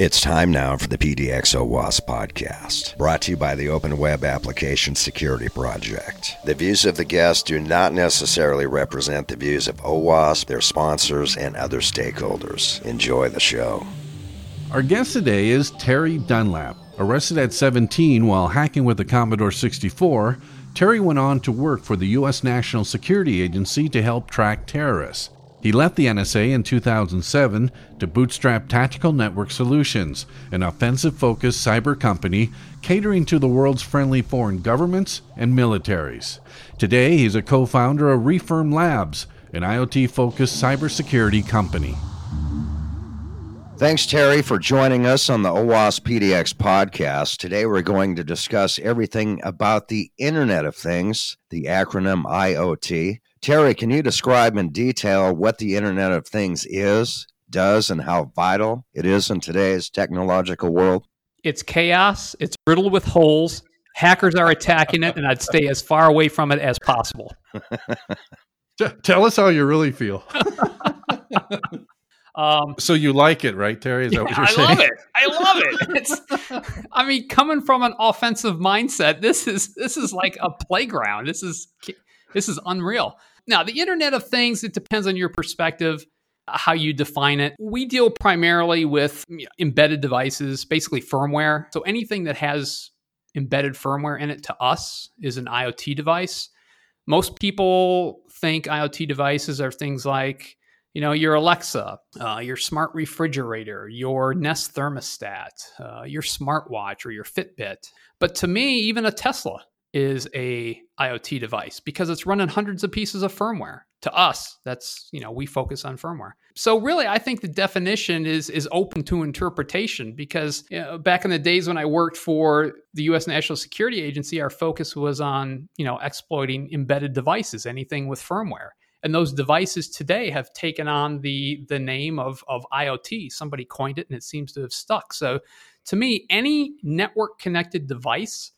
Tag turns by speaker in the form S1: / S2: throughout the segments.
S1: It's time now for the PDX OWASP podcast, brought to you by the Open Web Application Security Project. The views of the guests do not necessarily represent the views of OWASP, their sponsors, and other stakeholders. Enjoy the show.
S2: Our guest today is Terry Dunlap. Arrested at 17 while hacking with the Commodore 64, Terry went on to work for the U.S. National Security Agency to help track terrorists. He left the NSA in 2007 to bootstrap Tactical Network Solutions, an offensive focused cyber company catering to the world's friendly foreign governments and militaries. Today, he's a co founder of Refirm Labs, an IoT focused cybersecurity company.
S1: Thanks, Terry, for joining us on the OWASP PDX podcast. Today, we're going to discuss everything about the Internet of Things, the acronym IoT. Terry, can you describe in detail what the Internet of Things is, does, and how vital it is in today's technological world?
S3: It's chaos, it's riddled with holes. Hackers are attacking it, and I'd stay as far away from it as possible.
S2: Tell us how you really feel.
S3: Um,
S2: so you like it, right, Terry? Is that
S3: yeah,
S2: what you're
S3: I
S2: saying?
S3: love it. I love it. It's, I mean, coming from an offensive mindset, this is this is like a playground. This is this is unreal. Now, the Internet of Things, it depends on your perspective, uh, how you define it. We deal primarily with embedded devices, basically firmware. So anything that has embedded firmware in it to us is an IoT device. Most people think IoT devices are things like you know your alexa uh, your smart refrigerator your nest thermostat uh, your smartwatch or your fitbit but to me even a tesla is a iot device because it's running hundreds of pieces of firmware to us that's you know we focus on firmware so really i think the definition is is open to interpretation because you know, back in the days when i worked for the us national security agency our focus was on you know exploiting embedded devices anything with firmware and those devices today have taken on the the name of of IoT. Somebody coined it, and it seems to have stuck. So, to me, any network connected device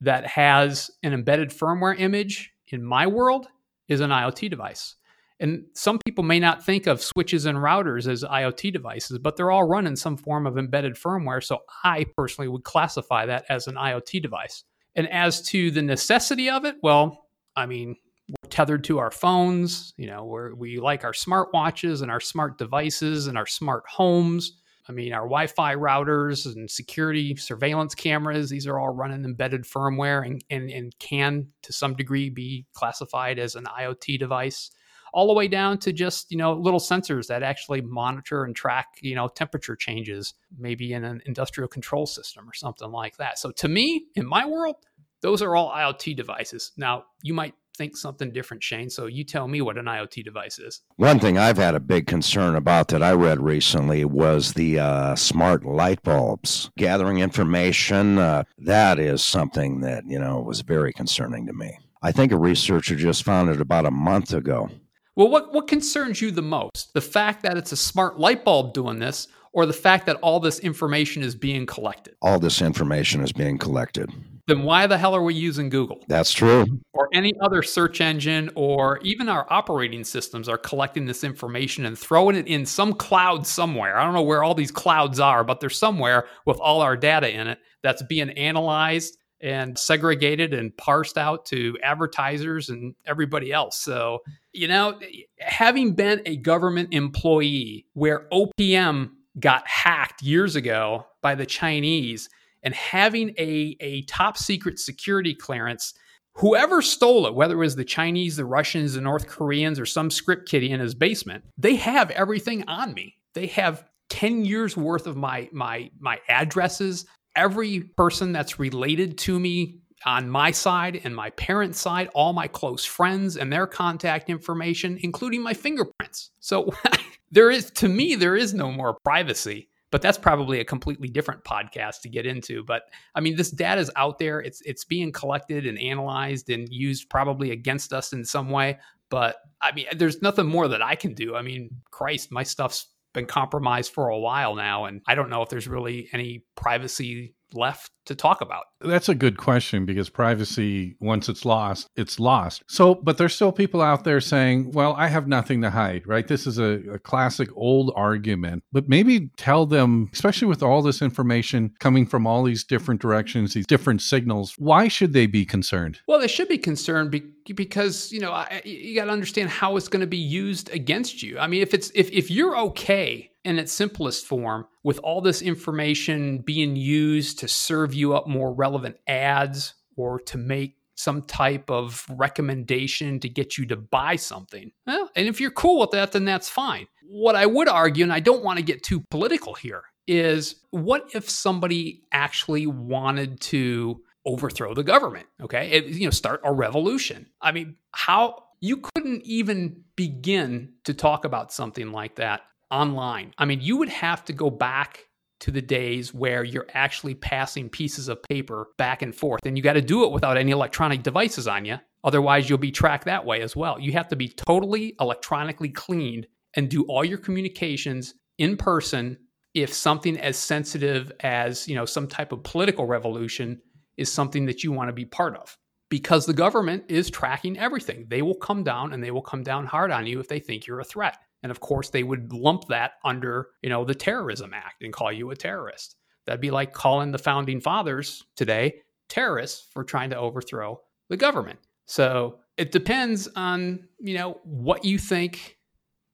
S3: that has an embedded firmware image in my world is an IoT device. And some people may not think of switches and routers as IoT devices, but they're all running some form of embedded firmware. So I personally would classify that as an IoT device. And as to the necessity of it, well, I mean, we're tethered to our phones. You know, we we like our smartwatches and our smart devices and our smart homes. I mean, our Wi Fi routers and security surveillance cameras, these are all running embedded firmware and, and, and can, to some degree, be classified as an IoT device, all the way down to just, you know, little sensors that actually monitor and track, you know, temperature changes, maybe in an industrial control system or something like that. So to me, in my world, those are all IoT devices. Now, you might think something different, Shane. So you tell me what an IoT device is.
S1: One thing I've had a big concern about that I read recently was the uh, smart light bulbs. Gathering information, uh, that is something that, you know, was very concerning to me. I think a researcher just found it about a month ago.
S3: Well, what, what concerns you the most? The fact that it's a smart light bulb doing this, or the fact that all this information is being collected?
S1: All this information is being collected
S3: then why the hell are we using Google?
S1: That's true.
S3: Or any other search engine, or even our operating systems are collecting this information and throwing it in some cloud somewhere. I don't know where all these clouds are, but they're somewhere with all our data in it that's being analyzed and segregated and parsed out to advertisers and everybody else. So, you know, having been a government employee where OPM got hacked years ago by the Chinese and having a, a top secret security clearance whoever stole it, whether it was the Chinese, the Russians, the North Koreans, or some script kiddie in his basement, they have everything on me. They have 10 years worth of my my my addresses. Every person that's related to me on my side and my parents' side, all my close friends and their contact information, including my fingerprints. So there is to me, there is no more privacy but that's probably a completely different podcast to get into but i mean this data is out there. It's it's being collected and analyzed and used probably against us in some way but i mean there's nothing more that i can do. I mean christ my stuff's been compromised for a while now and i don't know if there's really any privacy left to talk about?
S2: That's a good question because privacy, once it's lost, it's lost. So, but there's still people out there saying, well, I have nothing to hide, right? This is a, a, classic old argument, but maybe tell them, especially with all this information coming from all these different directions, these different signals, why should they be concerned?
S3: Well, they should be concerned be- because, you know, you got to understand how it's going to be used against you. I mean, if it's, if, if you're okay in its simplest form, with all this information being used to serve you up more relevant ads or to make some type of recommendation to get you to buy something. Well, and if you're cool with that, then that's fine. What I would argue, and I don't want to get too political here, is what if somebody actually wanted to overthrow the government? Okay, it, you know, start a revolution. I mean, how you couldn't even begin to talk about something like that online. I mean, you would have to go back to the days where you're actually passing pieces of paper back and forth. And you got to do it without any electronic devices on you. Otherwise, you'll be tracked that way as well. You have to be totally electronically cleaned and do all your communications in person if something as sensitive as, you know, some type of political revolution is something that you want to be part of. Because the government is tracking everything. They will come down and they will come down hard on you if they think you're a threat. And of course, they would lump that under, you know, the Terrorism Act and call you a terrorist. That'd be like calling the founding fathers today terrorists for trying to overthrow the government. So it depends on, you know, what you think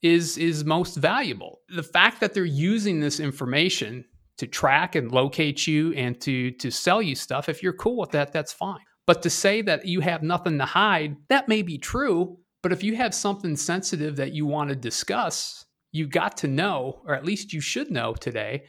S3: is is most valuable. The fact that they're using this information to track and locate you and to to sell you stuff, if you're cool with that, that's fine. But to say that you have nothing to hide, that may be true, but if you have something sensitive that you want to discuss, you got to know, or at least you should know today,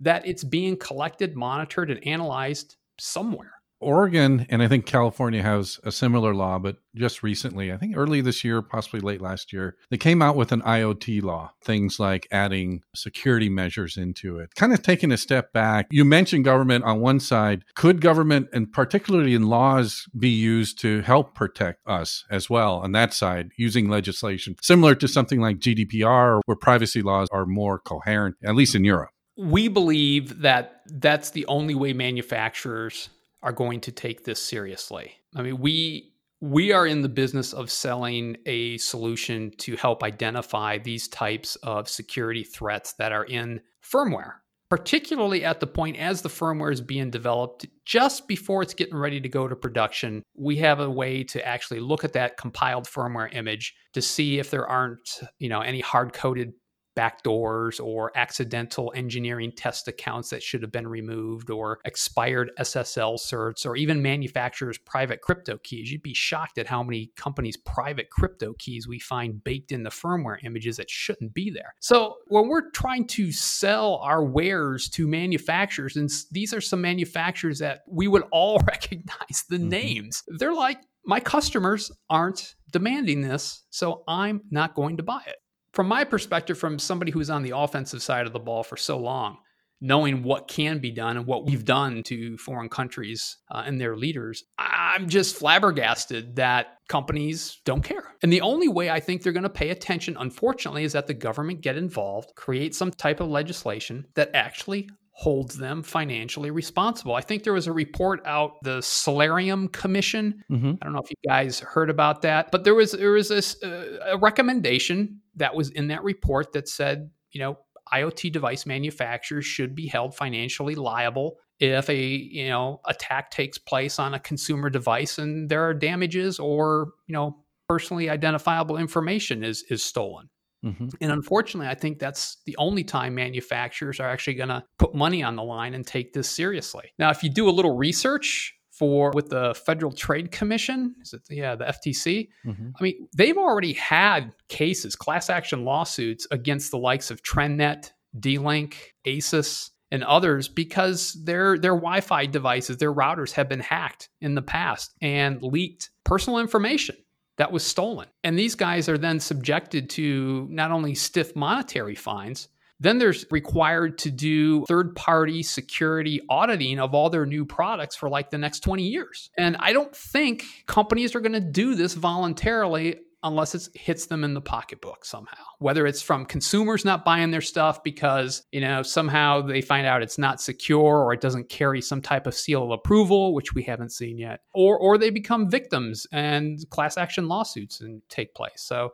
S3: that it's being collected, monitored, and analyzed somewhere.
S2: Oregon and I think California has a similar law, but just recently, I think early this year, possibly late last year, they came out with an IoT law, things like adding security measures into it. Kind of taking a step back, you mentioned government on one side. Could government, and particularly in laws, be used to help protect us as well on that side using legislation, similar to something like GDPR, where privacy laws are more coherent, at least in Europe?
S3: We believe that that's the only way manufacturers are going to take this seriously. I mean, we we are in the business of selling a solution to help identify these types of security threats that are in firmware, particularly at the point as the firmware is being developed, just before it's getting ready to go to production. We have a way to actually look at that compiled firmware image to see if there aren't, you know, any hard coded backdoors or accidental engineering test accounts that should have been removed or expired SSL certs or even manufacturers' private crypto keys. You'd be shocked at how many companies' private crypto keys we find baked in the firmware images that shouldn't be there. So when we're trying to sell our wares to manufacturers, and these are some manufacturers that we would all recognize the mm-hmm. names, they're like, my customers aren't demanding this, so I'm not going to buy it from my perspective, from somebody who's on the offensive side of the ball for so long, knowing what can be done and what we've done to foreign countries uh, and their leaders, I'm just flabbergasted that companies don't care. And the only way I think they're going to pay attention, unfortunately, is that the government get involved, create some type of legislation that actually holds them financially responsible. I think there was a report out, the Solarium Commission. Mm-hmm. I don't know if you guys heard about that, but there was there was a, uh, a recommendation that was in that report that said, you know, IoT device manufacturers should be held financially liable if a you know attack takes place on a consumer device and there are damages or you know personally identifiable information is is stolen. Mm-hmm. And unfortunately, I think that's the only time manufacturers are actually going to put money on the line and take this seriously. Now, if you do a little research for with the Federal Trade Commission, is it yeah, the FTC? Mm-hmm. I mean, they've already had cases, class action lawsuits against the likes of TrendNet, D-Link, Asus, and others because their their Wi-Fi devices, their routers have been hacked in the past and leaked personal information that was stolen. And these guys are then subjected to not only stiff monetary fines, then there's required to do third party security auditing of all their new products for like the next 20 years. And I don't think companies are going to do this voluntarily unless it hits them in the pocketbook somehow. Whether it's from consumers not buying their stuff because, you know, somehow they find out it's not secure or it doesn't carry some type of seal of approval, which we haven't seen yet, or or they become victims and class action lawsuits and take place. So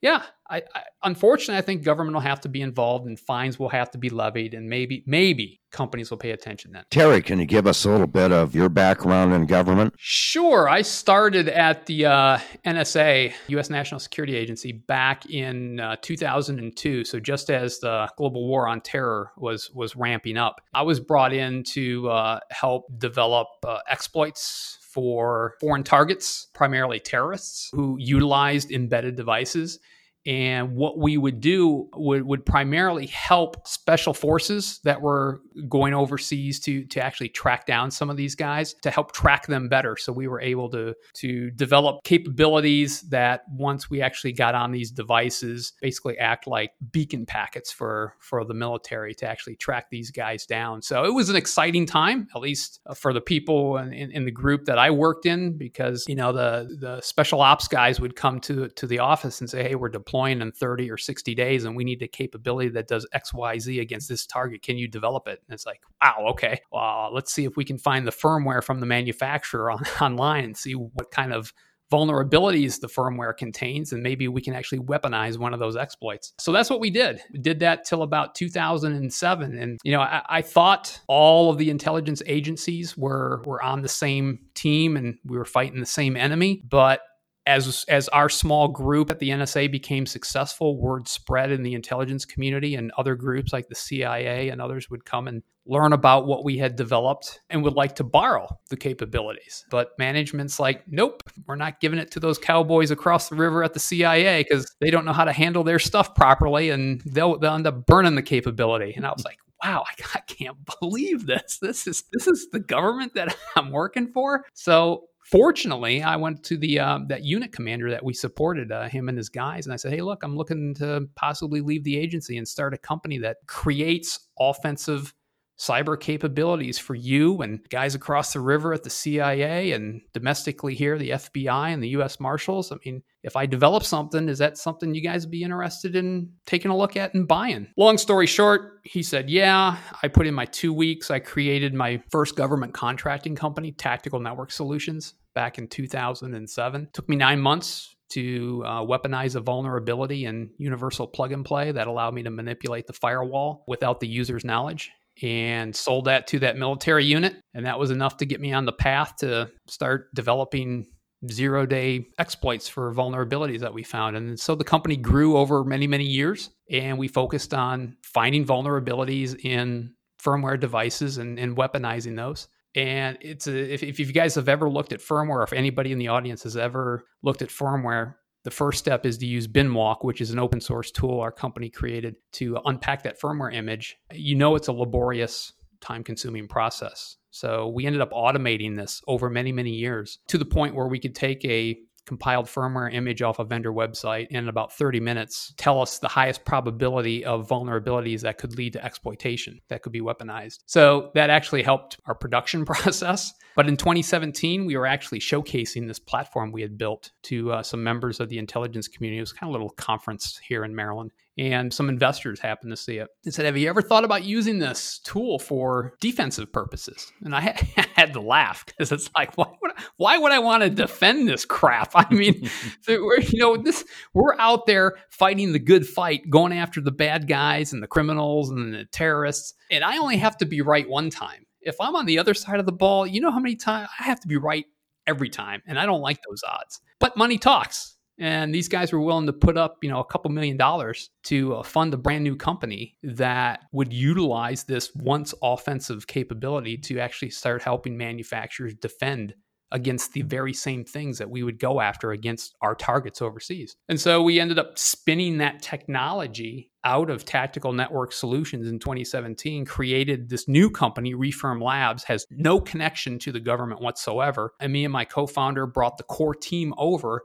S3: yeah, I, I, unfortunately I think government will have to be involved and fines will have to be levied and maybe maybe companies will pay attention then.
S1: Terry, can you give us a little bit of your background in government?
S3: Sure. I started at the uh, NSA, U.S. National Security Agency, back in uh, 2002. So just as the global war on terror was was ramping up, I was brought in to uh, help develop uh, exploits for foreign targets, primarily terrorists, who utilized embedded devices and what we would do would, would primarily help special forces that were going overseas to, to actually track down some of these guys to help track them better. So we were able to, to develop capabilities that once we actually got on these devices, basically act like beacon packets for, for the military to actually track these guys down. So it was an exciting time, at least uh, for the people in, in, in the group that I worked in, because, you know, the, the special ops guys would come to, to the office and say, hey, we're deploying deploying in 30 or 60 days and we need a capability that does XYZ against this target. Can you develop it? And it's like, wow, okay. Well, let's see if we can find the firmware from the manufacturer on, online and see what kind of vulnerabilities the firmware contains, and maybe we can actually weaponize one of those exploits. So that's what we did. We did that till about 2007. And, you know, I, I, thought all of the intelligence agencies were, were on the same team and we were fighting the same enemy. But as as our small group at the NSA became successful, word spread in the intelligence community, and other groups like the CIA and others would come and learn about what we had developed and would like to borrow the capabilities. But management's like, nope, we're not giving it to those cowboys across the river at the CIA because they don't know how to handle their stuff properly, and they'll they'll end up burning the capability. And I was like, wow, I can't believe this. This is this is the government that I'm working for. So fortunately, I went to the uh, that unit commander that we supported, uh, him and his guys, and I said, "Hey, look, I'm looking to possibly leave the agency and start a company that creates offensive cyber capabilities for you and guys across the river at the CIA and domestically here, the FBI and the U.S. Marshals. I mean, if I develop something, is that something you guys be interested in taking a look at and buying? Long story short, he said, Yeah. I put in my two weeks. I created my first government contracting company, Tactical Network Solutions, back in 2007. It took me nine months to uh, weaponize a vulnerability in universal plug and play that allowed me to manipulate the firewall without the user's knowledge and sold that to that military unit. And that was enough to get me on the path to start developing zero day exploits for vulnerabilities that we found. And so the company grew over many, many years. And we focused on finding vulnerabilities in firmware devices and, and weaponizing those. And it's a, if, if you guys have ever looked at firmware, if anybody in the audience has ever looked at firmware, the first step is to use Binwalk, which is an open source tool our company created to unpack that firmware image. You know, it's a laborious, time consuming process. So we ended up automating this over many, many years to the point where we could take a compiled firmware image off a vendor website in about 30 minutes tell us the highest probability of vulnerabilities that could lead to exploitation that could be weaponized. So that actually helped our production process. But in 2017, we were actually showcasing this platform we had built to uh, some members of the intelligence community. It was kind of a little conference here in Maryland and some investors happened to see it and said, Have you ever thought about using this tool for defensive purposes? And I had to laugh because it's like, why would, I, why would I want to defend this crap? I mean, we're, you know, this we're out there fighting the good fight, going after the bad guys and the criminals and the terrorists, and I only have to be right one time. If I'm on the other side of the ball, you know how many times I have to be right every time, and I don't like those odds. But money talks and these guys were willing to put up, you know, a couple million dollars to uh, fund a brand new company that would utilize this once offensive capability to actually start helping manufacturers defend against the very same things that we would go after against our targets overseas. And so we ended up spinning that technology out of Tactical Network Solutions in 2017, created this new company, Refirm Labs, has no connection to the government whatsoever. And me and my co founder brought the core team over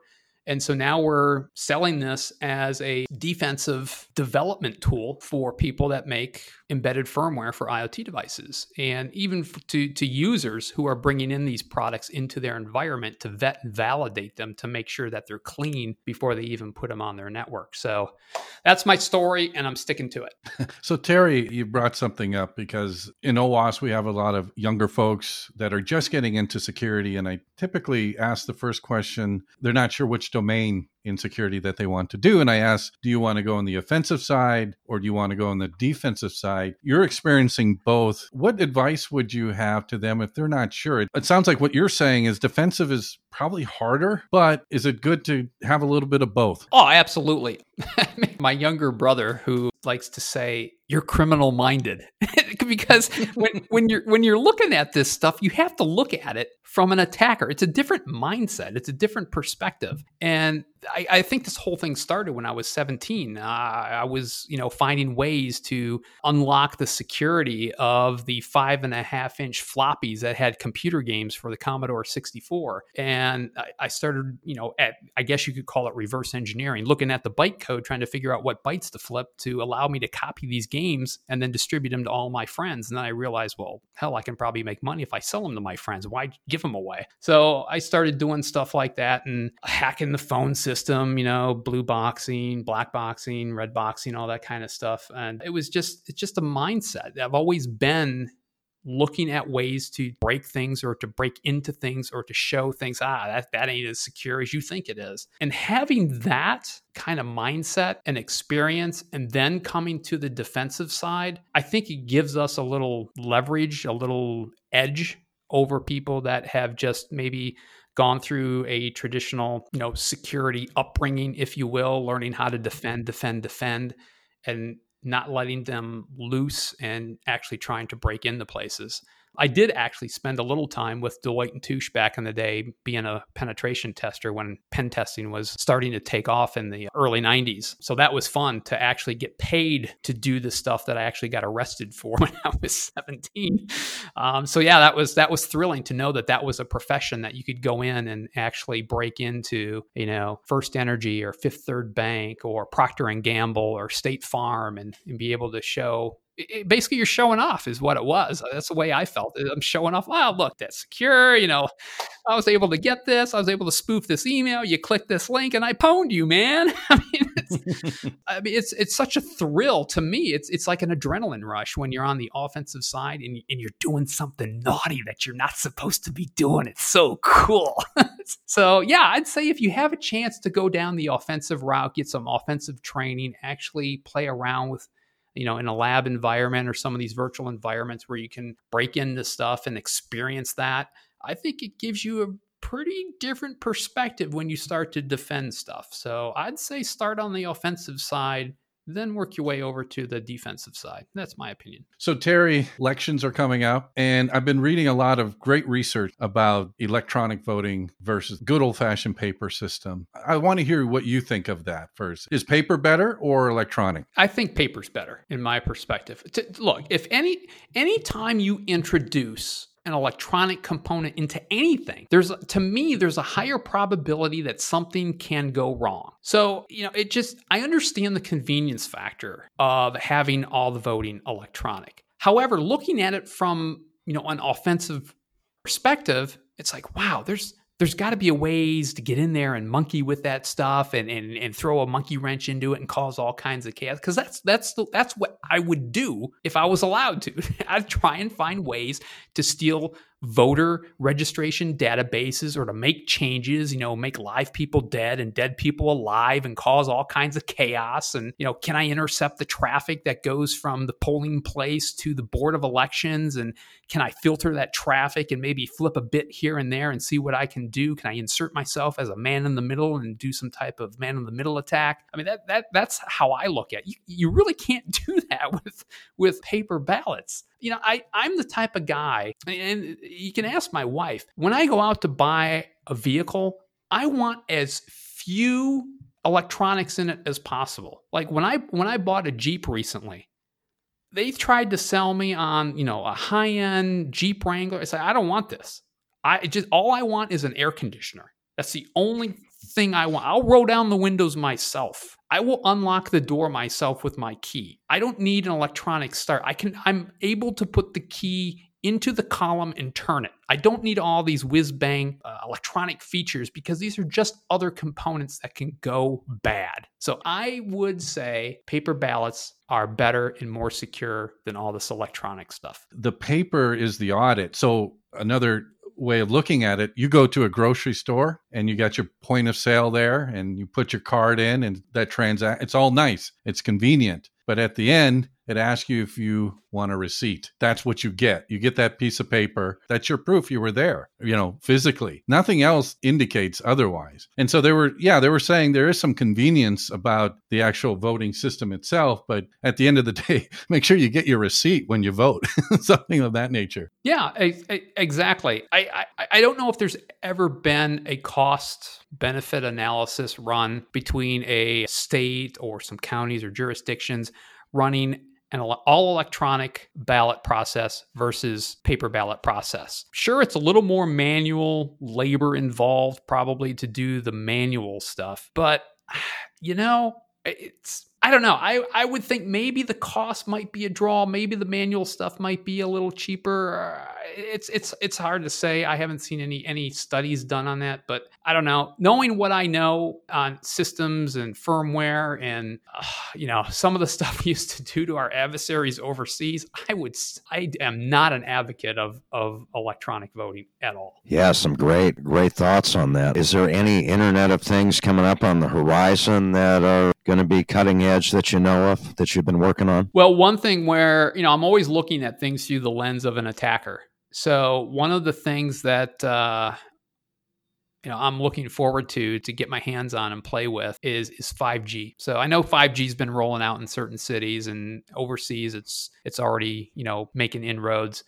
S3: and so now we're selling this as a defensive development tool for people that make embedded firmware for IoT devices, and even to to users who are bringing in these products into their environment to vet and validate them to make sure that they're clean before they even put them on their network. So that's my story, and I'm sticking to it.
S2: so Terry, you brought something up because in OWASP we have a lot of younger folks that are just getting into security, and I typically ask the first question. They're not sure which domain in security that they want to do. And I asked, do you want to go on the offensive side or do you want to go on the defensive side? You're experiencing both. What advice would you have to them if they're not sure? It, it sounds like what you're saying is defensive is probably harder, but is it good to have a little bit of both?
S3: Oh, absolutely. My younger brother, who likes to say, you're criminal minded because when, when you're when you're looking at this stuff you have to look at it from an attacker it's a different mindset it's a different perspective and I, I think this whole thing started when I was 17. Uh, I was, you know, finding ways to unlock the security of the five and a half inch floppies that had computer games for the Commodore 64. And I, I started, you know, at, I guess you could call it reverse engineering, looking at the byte code, trying to figure out what bytes to flip to allow me to copy these games and then distribute them to all my friends. And then I realized, well, hell, I can probably make money if I sell them to my friends. Why give them away? So I started doing stuff like that and hacking the phone system you know, blue boxing, black boxing, red boxing, all that kind of stuff. And it was just it's just a mindset. I've always been looking at ways to break things or to break into things or to show things ah that, that ain't as secure as you think it is. And having that kind of mindset and experience and then coming to the defensive side i think it gives us a little leverage a little edge over people that have just maybe gone through a traditional, you know, security upbringing, if you will, learning how to defend, defend, defend, and not letting them loose and actually trying to break into places. I did actually spend a little time with Deloitte and Touche back in the day, being a penetration tester when pen testing was starting to take off in the early 90s. So that was fun to actually get paid to do the stuff that I actually got arrested for when I was 17. Um, so yeah, that was that was thrilling to know that that was a profession that you could go in and actually break into, you know, First Energy or Fifth Third Bank or Procter and Gamble or State Farm and, and be able to show it, basically you're showing off is what it was. Uh, that's the way i felt. Uh, I'm showing off wow look that's secure you know i was able to get this i was able to spoof this email you click this link and i pwned you man. I mean it's, I mean it's it's such a thrill to me. It's it's like an adrenaline rush when you're on the offensive side and, and you're doing something naughty that you're not supposed to be doing. It's so cool. So yeah i'd say if you have a chance to go down the offensive route get some offensive training actually play around with you know, in a lab environment or some of these virtual environments where you can break into stuff and experience that, I think it gives you a pretty different perspective when you start to defend stuff. So I'd say start on the offensive side then work your way over to the defensive side. That's my opinion.
S2: So, Terry, elections are coming up, and I've been reading a lot of great research about electronic voting versus good old fashioned paper system. I want to hear what you think of that first. Is paper better or electronic?
S3: I think paper's better in my perspective. Look, if any any time you introduce an electronic component into anything, there's to me there's a higher probability that something can go wrong. So, you know, it just I understand the convenience factor of having all the voting electronic. However, looking at it from, you know, an offensive perspective, it's like, wow, there's there's got to be a ways to get in there and monkey with that stuff and, and and throw a monkey wrench into it and cause all kinds of chaos because that's that's the, that's what I would do if I was allowed to. I'd try and find ways to steal voter registration databases or to make changes, you know, make live people dead and dead people alive and cause all kinds of chaos. And, you know, can I intercept the traffic that goes from the polling place to the board of elections? And can I filter that traffic and maybe flip a bit here and there and see what I can do? Can I insert myself as a man in the middle and do some type of man in the middle attack? I mean, that, that that's how I look at it. You, you really can't do that with with paper ballots you know, I, I'm the type of guy, and you can ask my wife, when I go out to buy a vehicle, I want as few electronics in it as possible. Like when I when I bought a Jeep recently, they tried to sell me on, you know, a high-end Jeep Wrangler. I said, I don't want this. I just all I want is an air conditioner. That's the only thing I want. I'll roll down the windows myself. I will unlock the door myself with my key. I don't need an electronic start. I can I'm able to put the key into the column and turn it. I don't need all these whiz bang uh, electronic features because these are just other components that can go bad. So I would say paper ballots are better and more secure than all this electronic stuff.
S2: The paper is the audit. So another way of looking at it, you go to a grocery store and you got your point of sale there and you put your card in and that transact it's all nice. It's convenient. But at the end, it asks you if you want a receipt. That's what you get. You get that piece of paper. That's your proof you were there, you know, physically. Nothing else indicates otherwise. And so they were, yeah, they were saying there is some convenience about the actual voting system itself. But at the end of the day, make sure you get your receipt when you vote, something of that nature.
S3: Yeah, exactly. I, I, I don't know if there's ever been a cost benefit analysis run between a state or some counties or jurisdictions running an all electronic ballot process versus paper ballot process. Sure, it's a little more manual labor involved probably to do the manual stuff, but you know, it's I don't know. I, I would think maybe the cost might be a draw. Maybe the manual stuff might be a little cheaper. It's it's it's hard to say. I haven't seen any any studies done on that, but I don't know. Knowing what I know on systems and firmware, and uh, you know some of the stuff we used to do to our adversaries overseas, I would I am not an advocate of of electronic voting at all.
S1: Yeah, some great great thoughts on that. Is there any Internet of Things coming up on the horizon that are going to be cutting edge that you know of that you've been working on?
S3: Well, one thing where, you know, I'm always looking at things through the lens of an attacker. So, one of the things that, uh, you know, I'm looking forward to to get my hands on and play with is is 5G. So I know 5G's been rolling out in certain cities and overseas. It's it's already you know making inroads.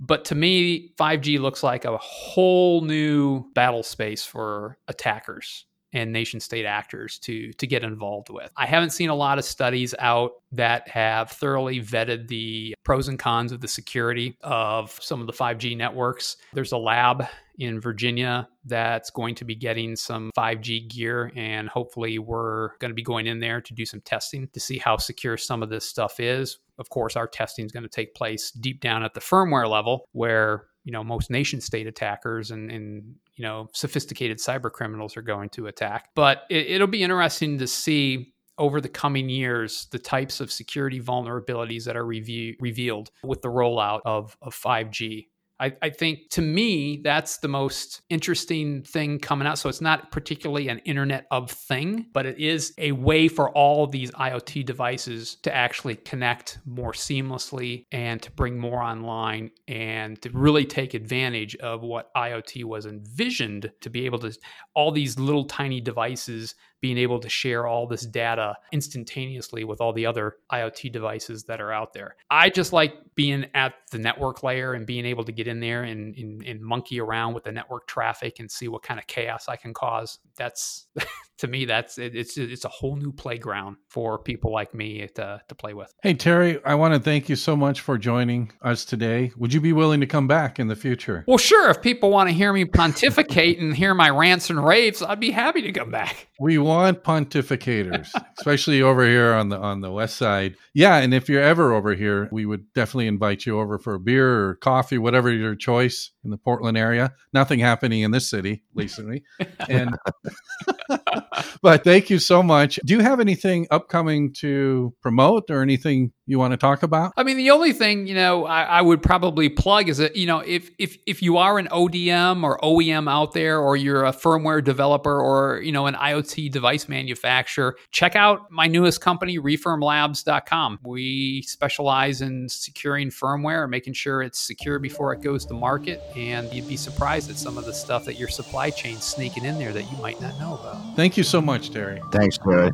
S3: But to me, 5G looks like a whole new battle space for attackers and nation state actors to to get involved with. I haven't seen a lot of studies out that have thoroughly vetted the pros and cons of the security of some of the 5G networks. There's a lab in Virginia that's going to be getting some 5G gear and hopefully we're going to be going in there to do some testing to see how secure some of this stuff is. Of course, our testing is going to take place deep down at the firmware level where you know most nation state attackers and, and you know sophisticated cyber criminals are going to attack. But it, will be interesting to see over the coming years the types of security vulnerabilities that are review, revealed with the rollout of, of 5g I, I, think to me, that's the most interesting thing coming out. So it's not particularly an Internet of Thing, but it is a way for all these IoT devices to actually connect more seamlessly and to bring more online and to really take advantage of what IoT was envisioned to be able to, all these little tiny devices being able to share all this data instantaneously with all the other IoT devices that are out there. I just like being at the network layer and being able to get in there and, and, and monkey around with the network traffic and see what kind of chaos I can cause. That's to me, that's it, it's it's a whole new playground for people like me to to play with.
S2: Hey Terry, I want to thank you so much for joining us today. Would you be willing to come back in the future?
S3: Well, sure. If people want to hear me pontificate and hear my rants and raves, I'd be happy to come back.
S2: We want pontificators, especially over here on the on the west side. Yeah, and if you're ever over here, we would definitely invite you over for a beer or coffee, whatever your choice in the Portland area. Nothing happening in this city recently, and. but thank you so much. Do you have anything upcoming to promote or anything you want to talk about?
S3: I mean, the only thing you know I, I, would probably plug is that you know if if if you are an ODM or OEM out there, or you're a firmware developer, or you know an IoT device manufacturer, check out my newest company, ReFirmLabs.com. We specialize in securing firmware, making sure it's secure before it goes to market, and you'd be surprised at some of the stuff that your supply chain's sneaking in there that you might not know about.
S2: Thank you so much, Terry.
S1: Thanks, Terry.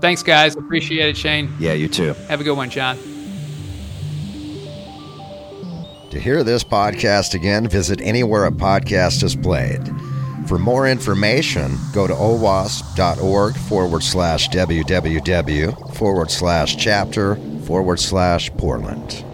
S3: Thanks, guys. Appreciate it, Shane.
S1: Yeah, you too.
S3: Have a good one, John.
S1: To hear this podcast again, visit anywhere a podcast is played. For more information, go to owasp.org forward slash www forward slash chapter forward slash Portland.